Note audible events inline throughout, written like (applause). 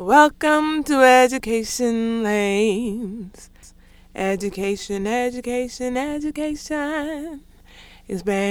Welcome to Education Lanes. Education, education, education is banned.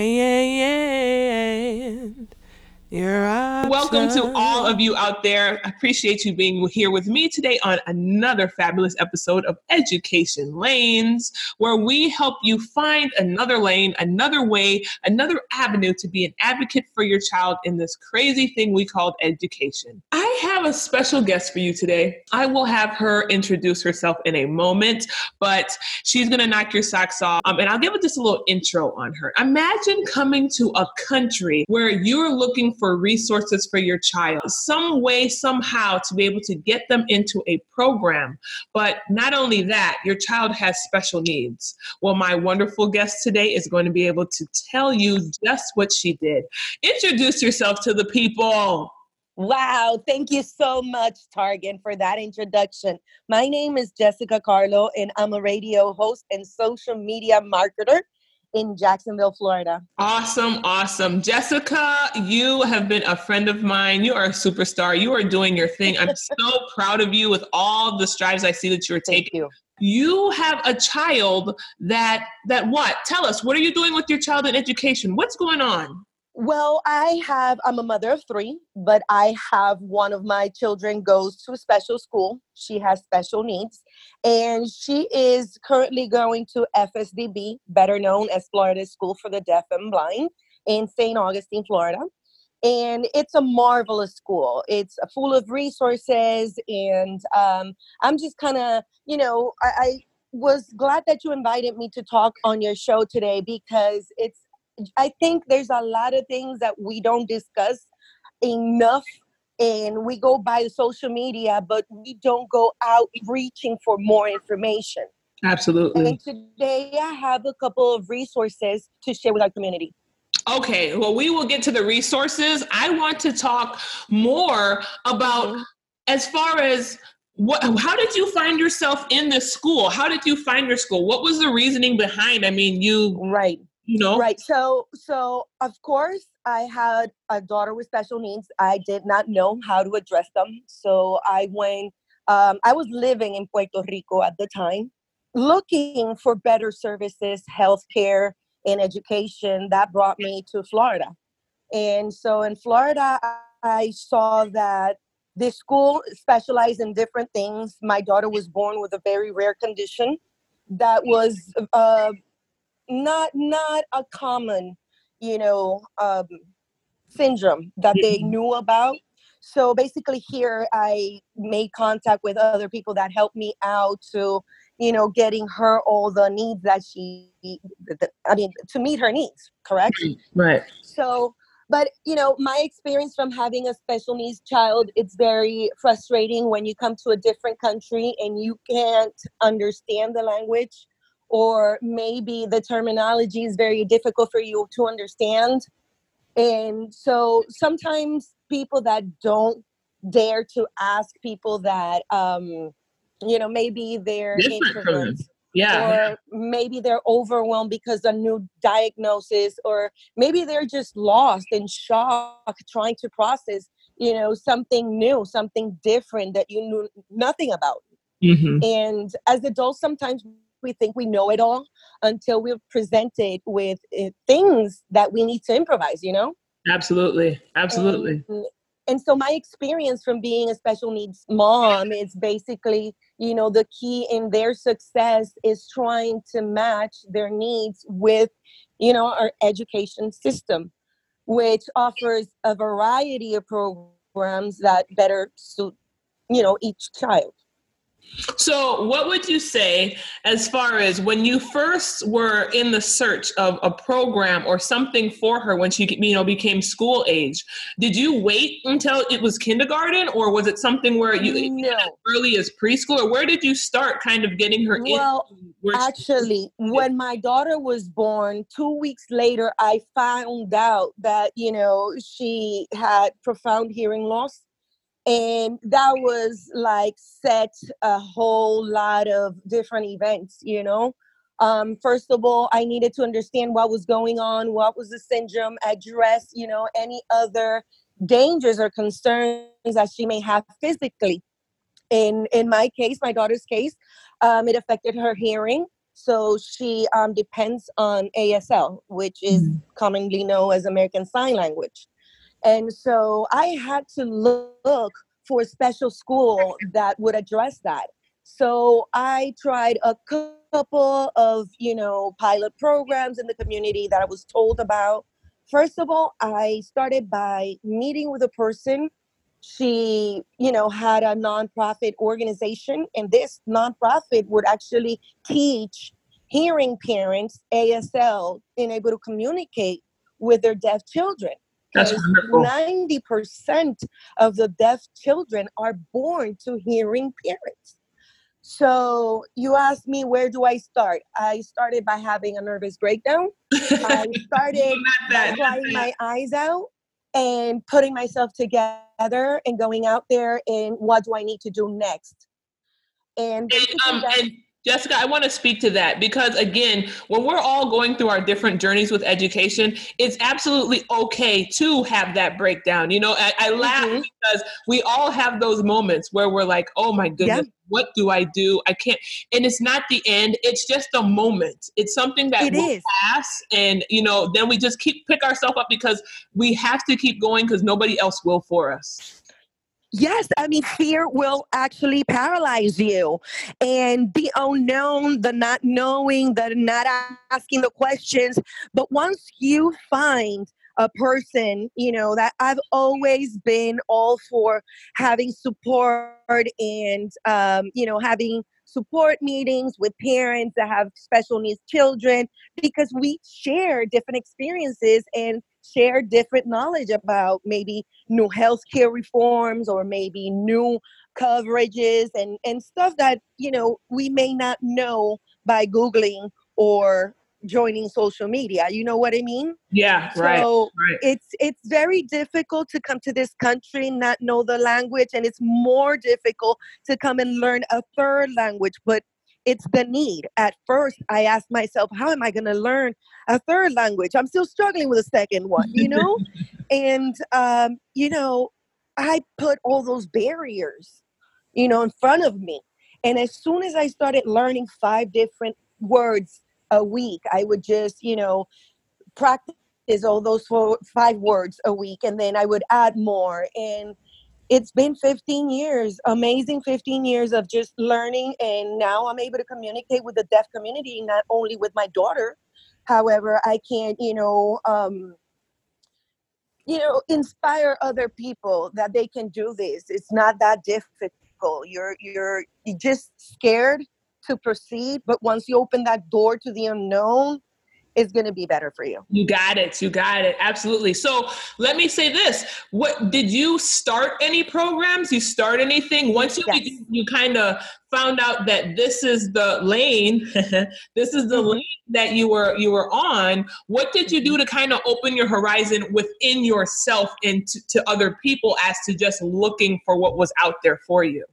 You're welcome to all of you out there. I appreciate you being here with me today on another fabulous episode of Education Lanes, where we help you find another lane, another way, another avenue to be an advocate for your child in this crazy thing we call education. I have a special guest for you today. I will have her introduce herself in a moment, but she's going to knock your socks off. Um, and I'll give it just a little intro on her. Imagine coming to a country where you're looking for resources for your child, some way, somehow to be able to get them into a program. But not only that, your child has special needs. Well, my wonderful guest today is going to be able to tell you just what she did. Introduce yourself to the people. Wow, thank you so much, Targan, for that introduction. My name is Jessica Carlo, and I'm a radio host and social media marketer in Jacksonville, Florida. Awesome, awesome. Jessica, you have been a friend of mine. You are a superstar. You are doing your thing. I'm so proud of you with all the strides I see that you're taking. You. you. have a child that that what? Tell us, what are you doing with your child in education? What's going on? Well, I have, I'm a mother of three, but I have one of my children goes to a special school. She has special needs, and she is currently going to FSDB, better known as Florida School for the Deaf and Blind, in St. Augustine, Florida. And it's a marvelous school. It's full of resources, and um, I'm just kind of, you know, I, I was glad that you invited me to talk on your show today because it's I think there's a lot of things that we don't discuss enough and we go by social media, but we don't go out reaching for more information. Absolutely. And today I have a couple of resources to share with our community. Okay, well, we will get to the resources. I want to talk more about mm-hmm. as far as what how did you find yourself in this school how did you find your school what was the reasoning behind i mean you right you know? Right so so of course i had a daughter with special needs i did not know how to address them so i went um, i was living in puerto rico at the time looking for better services healthcare and education that brought me to florida. And so in florida i saw that this school specialized in different things. My daughter was born with a very rare condition that was uh, not not a common you know um, syndrome that they mm-hmm. knew about. So basically here i made contact with other people that helped me out to you know getting her all the needs that she i mean to meet her needs correct? Right. So but you know my experience from having a special needs child it's very frustrating when you come to a different country and you can't understand the language or maybe the terminology is very difficult for you to understand. And so sometimes people that don't dare to ask people that, um, you know, maybe they're introverts. Yeah. Or maybe they're overwhelmed because a new diagnosis, or maybe they're just lost in shock trying to process, you know, something new, something different that you knew nothing about. Mm-hmm. And as adults, sometimes we think we know it all until we're presented with uh, things that we need to improvise, you know? Absolutely. Absolutely. And, and so my experience from being a special needs mom is basically, you know, the key in their success is trying to match their needs with, you know, our education system, which offers a variety of programs that better suit, you know, each child. So, what would you say as far as when you first were in the search of a program or something for her when she you know became school age? Did you wait until it was kindergarten, or was it something where you no. early as preschool, or where did you start kind of getting her well, in? Well, actually, when my daughter was born, two weeks later, I found out that you know she had profound hearing loss and that was like set a whole lot of different events you know um, first of all i needed to understand what was going on what was the syndrome address you know any other dangers or concerns that she may have physically in in my case, my daughter's case, um, it affected her hearing. So she um, depends on ASL, which is mm. commonly known as American Sign Language. And so I had to look for a special school that would address that. So I tried a couple of, you know, pilot programs in the community that I was told about. First of all, I started by meeting with a person she you know had a nonprofit organization and this nonprofit would actually teach hearing parents asl being able to communicate with their deaf children That's wonderful. 90% of the deaf children are born to hearing parents so you asked me where do i start i started by having a nervous breakdown i (laughs) started by crying my eyes out and putting myself together and going out there and what do I need to do next. And, and, um, and Jessica, I want to speak to that because, again, when we're all going through our different journeys with education, it's absolutely okay to have that breakdown. You know, I, I laugh mm-hmm. because we all have those moments where we're like, oh my goodness, what do I do? I can't. And it's not the end, it's just a moment. It's something that it will is. pass. And, you know, then we just keep pick ourselves up because we have to keep going because nobody else will for us. Yes, I mean, fear will actually paralyze you. And the unknown, the not knowing, the not asking the questions. But once you find a person, you know, that I've always been all for having support and, um, you know, having support meetings with parents that have special needs children because we share different experiences and share different knowledge about maybe new healthcare reforms or maybe new coverages and, and stuff that, you know, we may not know by Googling or joining social media. You know what I mean? Yeah, so right. right. It's it's very difficult to come to this country not know the language and it's more difficult to come and learn a third language, but it's the need. At first, I asked myself, how am I going to learn a third language? I'm still struggling with a second one, you (laughs) know? and, um, you know, I put all those barriers, you know, in front of me. And as soon as I started learning five different words a week, I would just, you know, practice all those four, five words a week. And then I would add more. And, it's been 15 years, amazing 15 years of just learning. And now I'm able to communicate with the deaf community, not only with my daughter. However, I can, you know, um, you know, inspire other people that they can do this. It's not that difficult. You're you're you're just scared to proceed, but once you open that door to the unknown, is going to be better for you. You got it. You got it. Absolutely. So let me say this: What did you start any programs? You start anything once you yes. you kind of found out that this is the lane, (laughs) this is the mm-hmm. lane that you were you were on. What did you do to kind of open your horizon within yourself and to, to other people as to just looking for what was out there for you?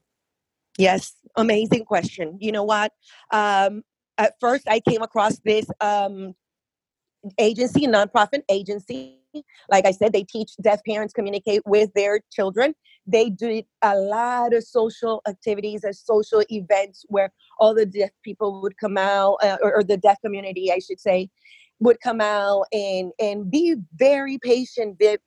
Yes, amazing question. You know what? Um, at first, I came across this um, agency, nonprofit agency. Like I said, they teach deaf parents communicate with their children. They do a lot of social activities and social events where all the deaf people would come out, uh, or, or the deaf community, I should say, would come out and and be very patient, very,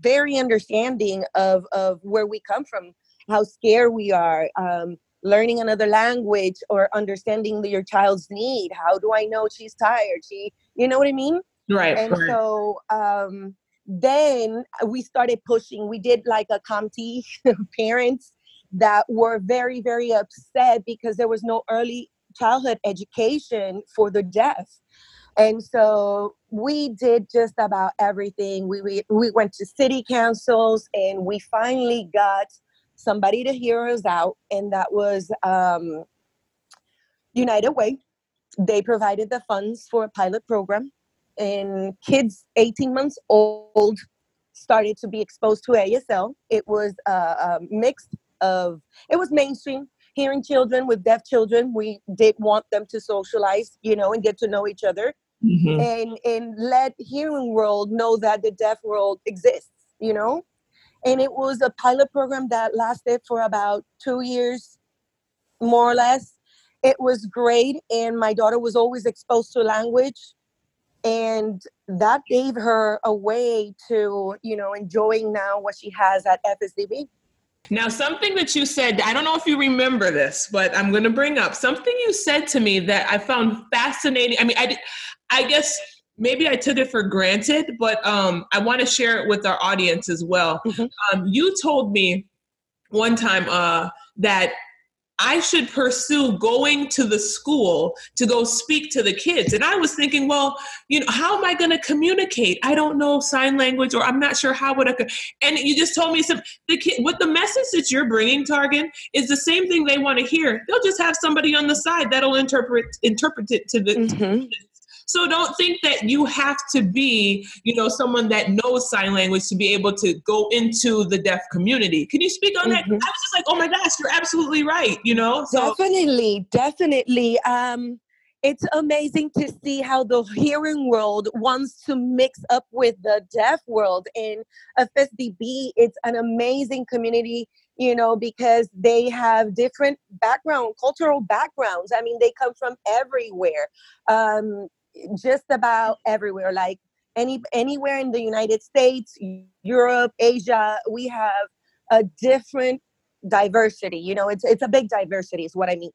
very understanding of of where we come from, how scared we are. Um, learning another language or understanding your child's need how do i know she's tired she you know what I mean? Right. And right. so um, then we started pushing. We did like a committee (laughs) parents that were very, very upset because there was no early childhood education for the deaf. And so we did just about everything. We, we, we went to city councils and we finally got somebody to hear us out, and that was um, United Way they provided the funds for a pilot program and kids 18 months old started to be exposed to asl it was a, a mix of it was mainstream hearing children with deaf children we did want them to socialize you know and get to know each other mm-hmm. and and let hearing world know that the deaf world exists you know and it was a pilot program that lasted for about two years, more or less. It was great, and my daughter was always exposed to language, and that gave her a way to, you know, enjoying now what she has at FSDB. Now, something that you said, I don't know if you remember this, but I'm going to bring up something you said to me that I found fascinating. I mean, I, I guess maybe I took it for granted, but um, I want to share it with our audience as well. Mm-hmm. Um, you told me one time uh, that I should pursue going to the school to go speak to the kids. And I was thinking, well, you know, how am I going to communicate? I don't know sign language, or I'm not sure how would I. And you just told me some the kid what the message that you're bringing, Targan, is the same thing they want to hear. They'll just have somebody on the side that'll interpret interpret it to the. Mm-hmm. So don't think that you have to be, you know, someone that knows sign language to be able to go into the deaf community. Can you speak on mm-hmm. that? I was just like, oh my gosh, you're absolutely right. You know, so- definitely, definitely. Um, it's amazing to see how the hearing world wants to mix up with the deaf world. In FSDB, it's an amazing community, you know, because they have different background, cultural backgrounds. I mean, they come from everywhere. Um, just about everywhere like any anywhere in the united states europe asia we have a different diversity you know it's it's a big diversity is what i mean.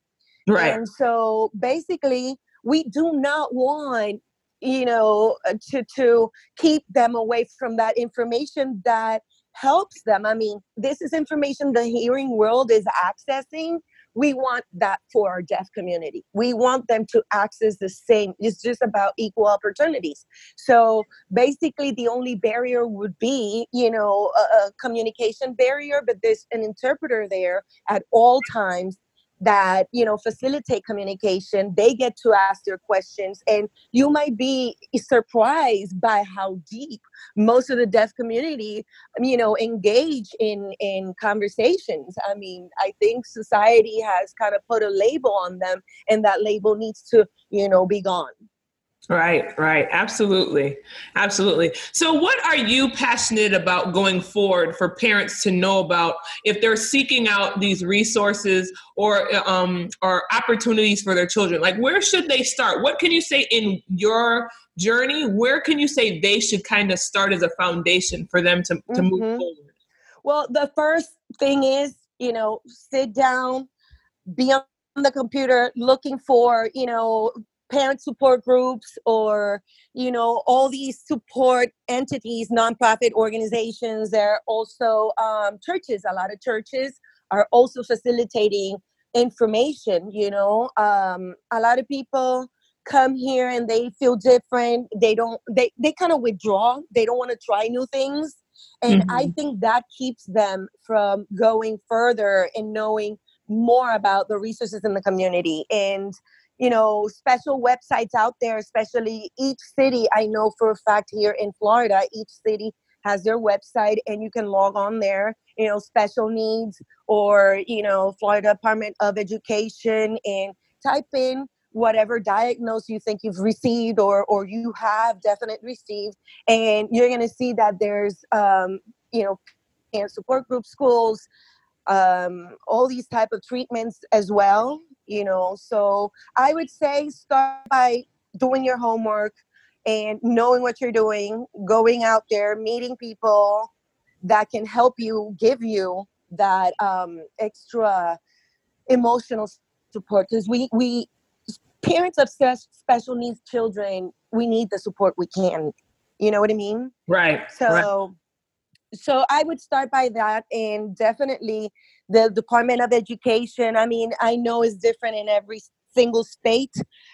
Right. And so basically we do not want you know uh, to to keep them away from that information that helps them. I mean this is information the hearing world is accessing we want that for our deaf community. We want them to access the same. It's just about equal opportunities. So basically, the only barrier would be, you know, a, a communication barrier, but there's an interpreter there at all times that you know facilitate communication they get to ask their questions and you might be surprised by how deep most of the deaf community um, you know engage in in conversations. I mean i think society has kind of put a label on them and that label needs to you know be gone Right, right. Absolutely. Absolutely. So, what are you passionate about going forward for parents to know about if they're seeking out these resources or, um, or opportunities for their children? Like, where should they start? What can you say in your journey? Where can you say they should kind of start as a foundation for them to, to mm-hmm. move forward? Well, the first thing is, you know, sit down, be on the computer looking for, you know, parent support groups or you know all these support entities nonprofit organizations. There are also um, churches. A lot of churches are also facilitating information you know? Um, a lot of people come here and they feel different. They don't they, they kind of withdraw. They don't want to try new things. And mm-hmm. i think that keeps them from going further and knowing more about the resources in the community. And you know special websites out there especially each city. I know for a fact here in florida each city has their website and you can log on there you know special needs or you know florida department of education and type in whatever diagnosis you think you've received or or you have definitely received and you're going to see that there's um you know and support group schools um all these type of treatments as well you know? So i would say start by doing your homework and knowing what you're doing going out there meeting people that can help you give you that um, extra emotional support because we we parents of special needs children we need the support we can you know what i mean? Right so right so I would start by that, and definitely the Department of Education. I mean, I know is different in every single state,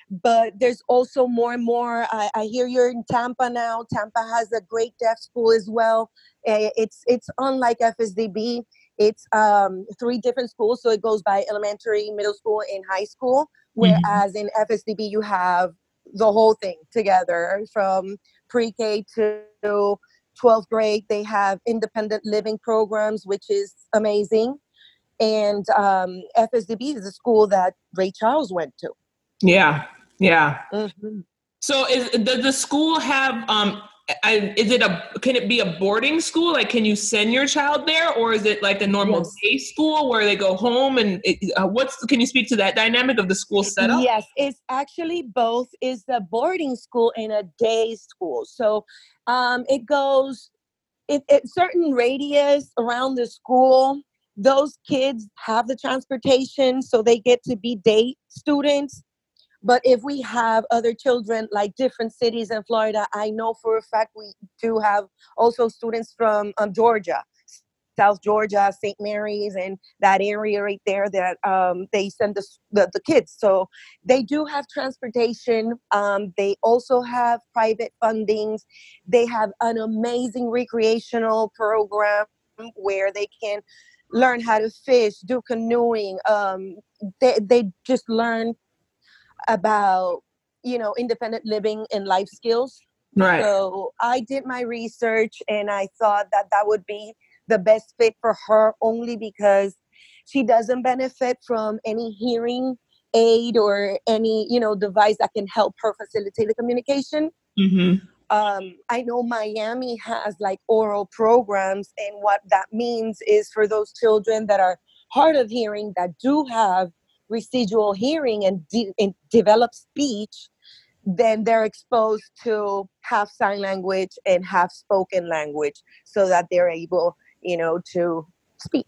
but there's also more and more. I, I, hear you're in Tampa now. Tampa has a great deaf school as well. Eh, it's it's unlike FSDB. It's um, three different schools, so it goes by elementary, middle school, and high school. Mm-hmm. Whereas mm-hmm. in FSDB, you have the whole thing together from pre-K to 12th grade, they have independent living programs, which is amazing. And um, FSDB is a school that Ray Charles went to. Yeah, yeah. Mm-hmm. So, is, does the school have um, I, is it a can it be a boarding school? Like can you send your child there? Or is it like a normal yes. day school where they go home and it, uh, what's can you speak to that dynamic of the school setup? Yes it's actually both is a boarding school and a day school. So um, it goes it, it certain radius around the school those kids have the transportation so they get to be day students but if we have other children like different cities in Florida, I know for a fact we do have also students from um, Georgia, South Georgia, St. Mary's, and that area right there that um, they send the, the, the, kids. So they do have transportation. Um, they also have private fundings. They have an amazing recreational program where they can learn how to fish, do canoeing. Um, they, they just learn about you know independent living and life skills. Right. So i did my research and i thought that that would be the best fit for her only because she doesn't benefit from any hearing aid or any you know device that can help her facilitate the communication. Mm-hmm. um, i know miami has like oral programs and what that means is for those children that are hard of hearing that do have residual hearing and, de- and develop speech, then they're exposed to half sign language and half spoken language so that they're able, you know, to speak.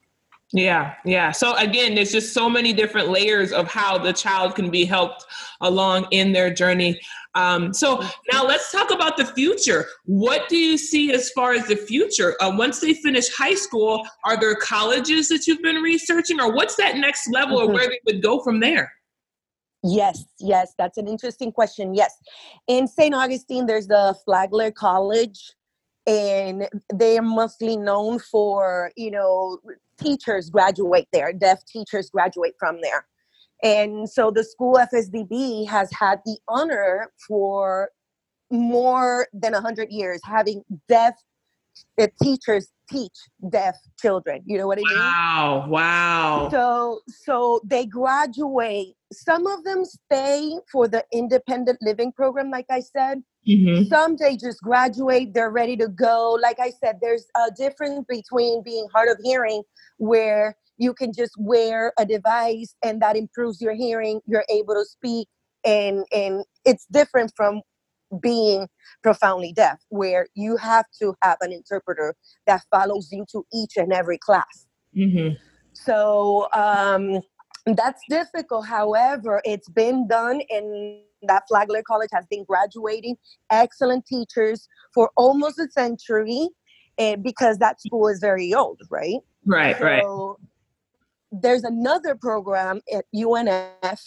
Yeah, yeah. So again, there's just so many different layers of how the child can be helped along in their journey. Um, so now let's talk about the future. What do you see as far as the future? Uh, once they finish high school, are there colleges that you've been researching, or what's that next level, mm-hmm. or where they would go from there? Yes, yes, that's an interesting question. Yes, in St. Augustine, there's the Flagler College and they are mostly known for you know teachers graduate there, deaf teachers graduate from there. And so the school FSDB has had the honor for more than 100 years having deaf uh, teachers teach deaf children. You know what I mean? Wow, wow. So so they graduate. Some of them stay for the independent living program like I said, Mm-hmm. Some they just graduate, they're ready to go. Like I said, there's a difference between being hard of hearing, where you can just wear a device and that improves your hearing, you're able to speak, and and it's different from being profoundly deaf, where you have to have an interpreter that follows you to each and every class. Mm-hmm. So um, that's difficult. However, it's been done and that Flagler College has been graduating excellent teachers for almost a century and because that school is very old, right? Right, so right. There's another program at UNF.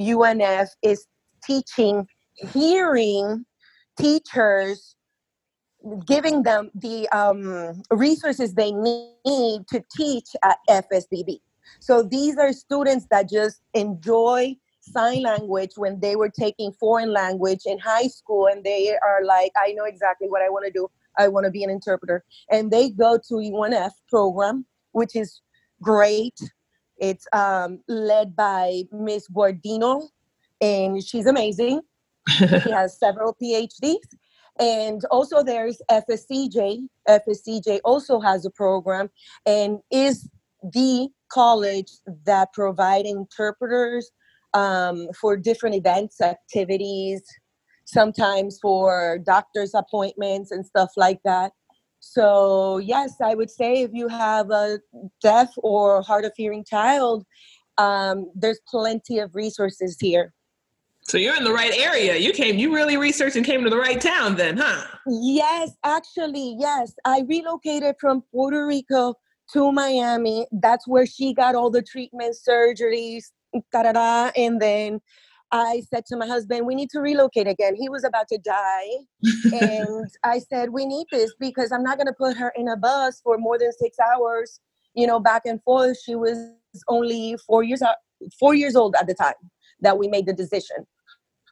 UNF is teaching hearing teachers giving them the um, resources they need to teach at FSDB. So these are students that just enjoy sign language when they were taking foreign language in high school and they are like i know exactly what i want to do. I want to be an interpreter. And they go to UNF program which is great. It's um, led by miss guardino and she's amazing. She (laughs) has several phds and also there's fscj fscj also has a program and is the college that provide interpreters um, for different events, activities, sometimes for doctor's appointments and stuff like that. So, yes, I would say if you have a deaf or hard of hearing child, um, there's plenty of resources here. So you're in the right area. You came, you really researched and came to the right town then, huh? Yes, actually, yes. I relocated from Puerto Rico to Miami. That's where she got all the treatment surgeries, da-da-da. and then I said to my husband, we need to relocate again. He was about to die. and (laughs) I said, we need this because I'm not going to put her in a bus for more than six hours, you know, back and forth. She was only four years, uh, four years old at the time that we made the decision.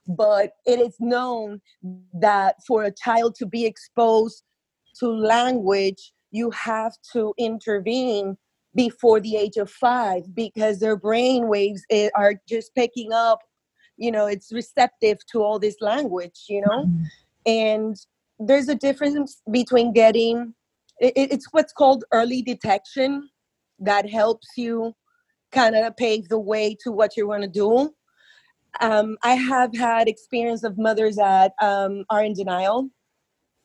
But it is known that for a child to be exposed to language, you have to intervene before the age of five because their brain waves eh, are just picking up you know it's receptive to all this language you know mm-hmm. and there's a difference between getting it, it's what's called early detection that helps you kind of pave the way to what you want to do. Um, I have had experience of mothers that um, are in denial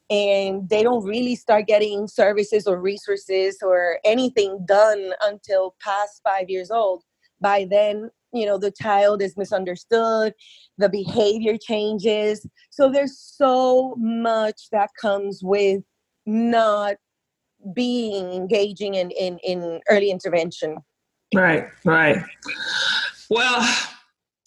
and they don't really start getting services or resources or anything done until past five years old. By then, you know, the child is misunderstood, the behavior changes. So there's so much that comes with not being engaging in, in, in early intervention. Right, right. Well,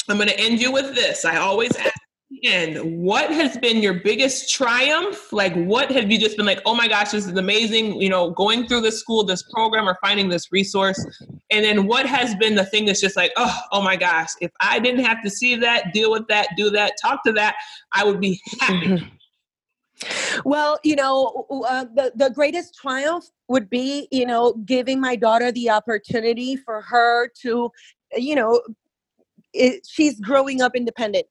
I'm going to end you with this. I always ask and what has been your biggest triumph? Like, what have you just been like, oh my gosh, this is amazing, you know, going through this school, this program, or finding this resource? And then what has been the thing that's just like, oh, oh my gosh, if I didn't have to see that, deal with that, do that, talk to that, I would be happy. Mm-hmm. Well, you know, uh, the, the greatest triumph would be, you know, giving my daughter the opportunity for her to, you know, it, she's growing up independent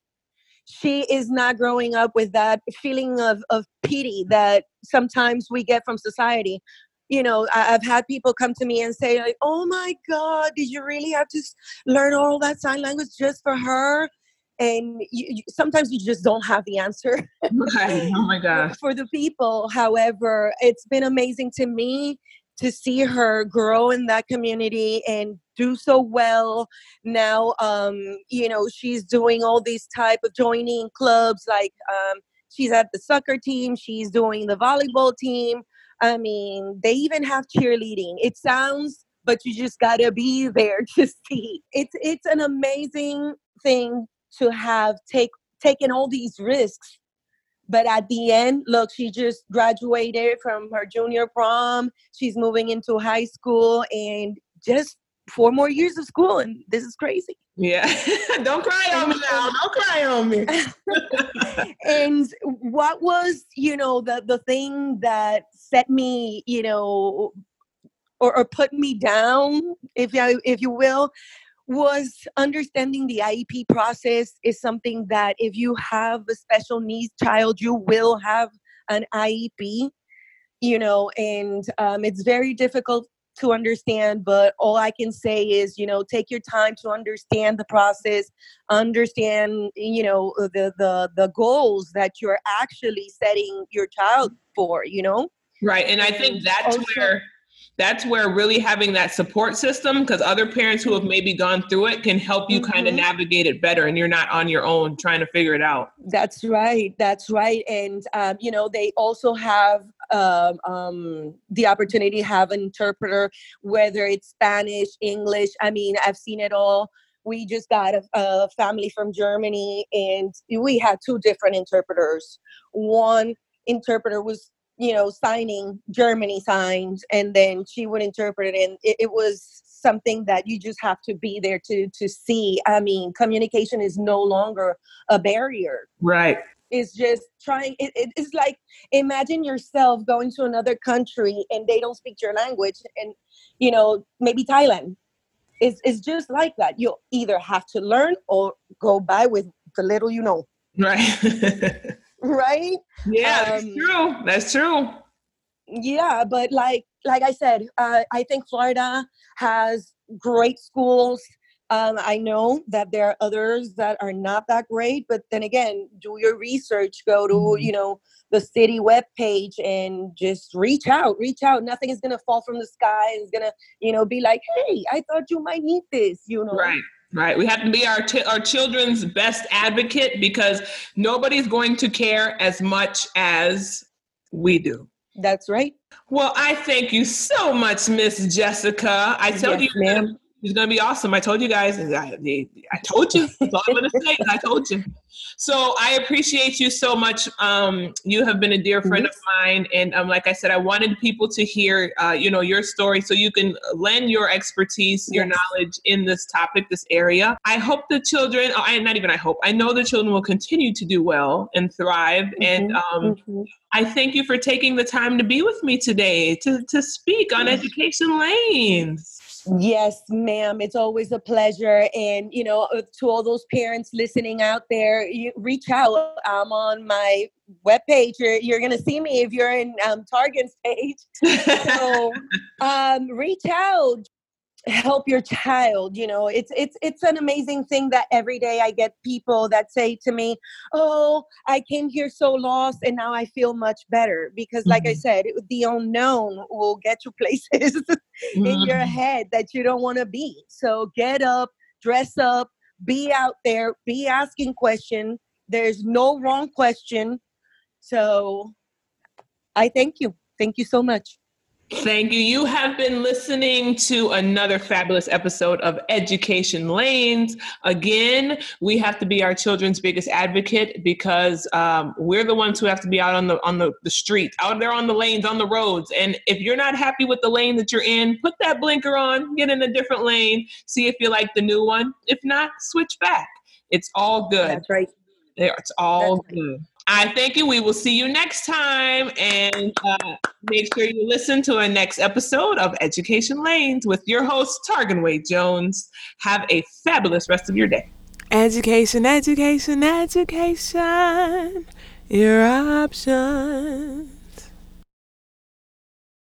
she is not growing up with that feeling of, of pity that sometimes we get from society. You know I, have had people come to me and say like oh my god did you really have to learn all that sign language just for her? And you, you, sometimes you just don't have the answer right. oh my god (laughs) for the people. However it's been amazing to me to see her grow in that community and do so well. Now um you know she's doing all these type of joining clubs like um she's at the soccer team she's doing the volleyball team. I mean they even have cheerleading. It sounds but you just gotta be there (laughs) to see. It's it's an amazing thing to have take taken all these risks but at the end, look, she just graduated from her junior prom. She's moving into high school and just four more years of school. And this is crazy. Yeah. (laughs) Don't cry on me now. Don't cry on me. (laughs) and what was, you know, the, the thing that set me, you know, or, or put me down, if you, if you will, was understanding the IEP process is something that if you have a special needs child, you will have an IEP, you know, and um, it's very difficult to understand but all i can say is you know take your time to understand the process understand you know the the the goals that you're actually setting your child for you know? Right and i think that's also, where that's where really having that support system because other parents who have maybe gone through it can help you mm-hmm. kind of navigate it better and you're not on your own trying to figure it out. That's right that's right and um, you know they also have um, um, the opportunity to have an interpreter whether it's spanish english i mean i've seen it all. We just got a, a family from germany and we had two different interpreters. One interpreter was you know, signing Germany signs, and then she would interpret it. And it, it, was something that you just have to be there to to see. I mean, communication is no longer a barrier. Right. It's just trying. It, it, it's like imagine yourself going to another country and they don't speak your language, and you know maybe Thailand. It's, it's just like that. You'll either have to learn or go by with the little you know. Right. (laughs) right? Yeah, um, that's true. That's true. Yeah, but like like I said, uh, I think Florida has great schools. Um, I know that there are others that are not that great, but then again, do your research. Go to mm-hmm. you know the city web page and just reach out. Reach out. Nothing is gonna fall from the sky. It's gonna you know be like, hey, I thought you might need this. You know, right. Right. We have to be our, t- our children's best advocate because nobody's going to care as much as we do. That's right. Well, I thank you so much, Miss Jessica. I told yes, you, ma'am. It's going to be awesome. I told you guys. I, I told you. That's all I'm going to say. I told you. So I appreciate you so much. Um, you have been a dear friend mm-hmm. of mine, and um, like I said, I wanted people to hear, uh, you know, your story, so you can lend your expertise, your yes. knowledge in this topic, this area. I hope the children. Oh, I not even. I hope. I know the children will continue to do well and thrive. Mm-hmm. And um, mm-hmm. I thank you for taking the time to be with me today to to speak on education lanes. Yes, ma'am. It's always a pleasure. And, you know, uh, to all those parents listening out there, you reach out. I'm on my webpage. You're, you're going to see me if you're in um, Targan's page. So (laughs) um, reach out help your child you know it's it's it's an amazing thing that every day i get people that say to me oh i came here so lost and now i feel much better because like mm-hmm. i said the unknown will get you (laughs) places mm-hmm. in your mm-hmm. head that you don't want to be so get up dress up be out there be asking questions there's no wrong question so i thank you thank you so much Thank you. You have been listening to another fabulous episode of Education Lanes. Again, we have to be our children's biggest advocate because um, we're the ones who have to be out on the on the, the street, out there on the lanes, on the roads. And if you're not happy with the lane that you're in, put that blinker on, get in a different lane, see if you like the new one. If not, switch back. It's all good. That's right. It's all That's good. Right. I thank you. We will see you next time. And uh, make sure you listen to our next episode of Education Lanes with your host, Targan Wade Jones. Have a fabulous rest of your day. Education, education, education. Your option.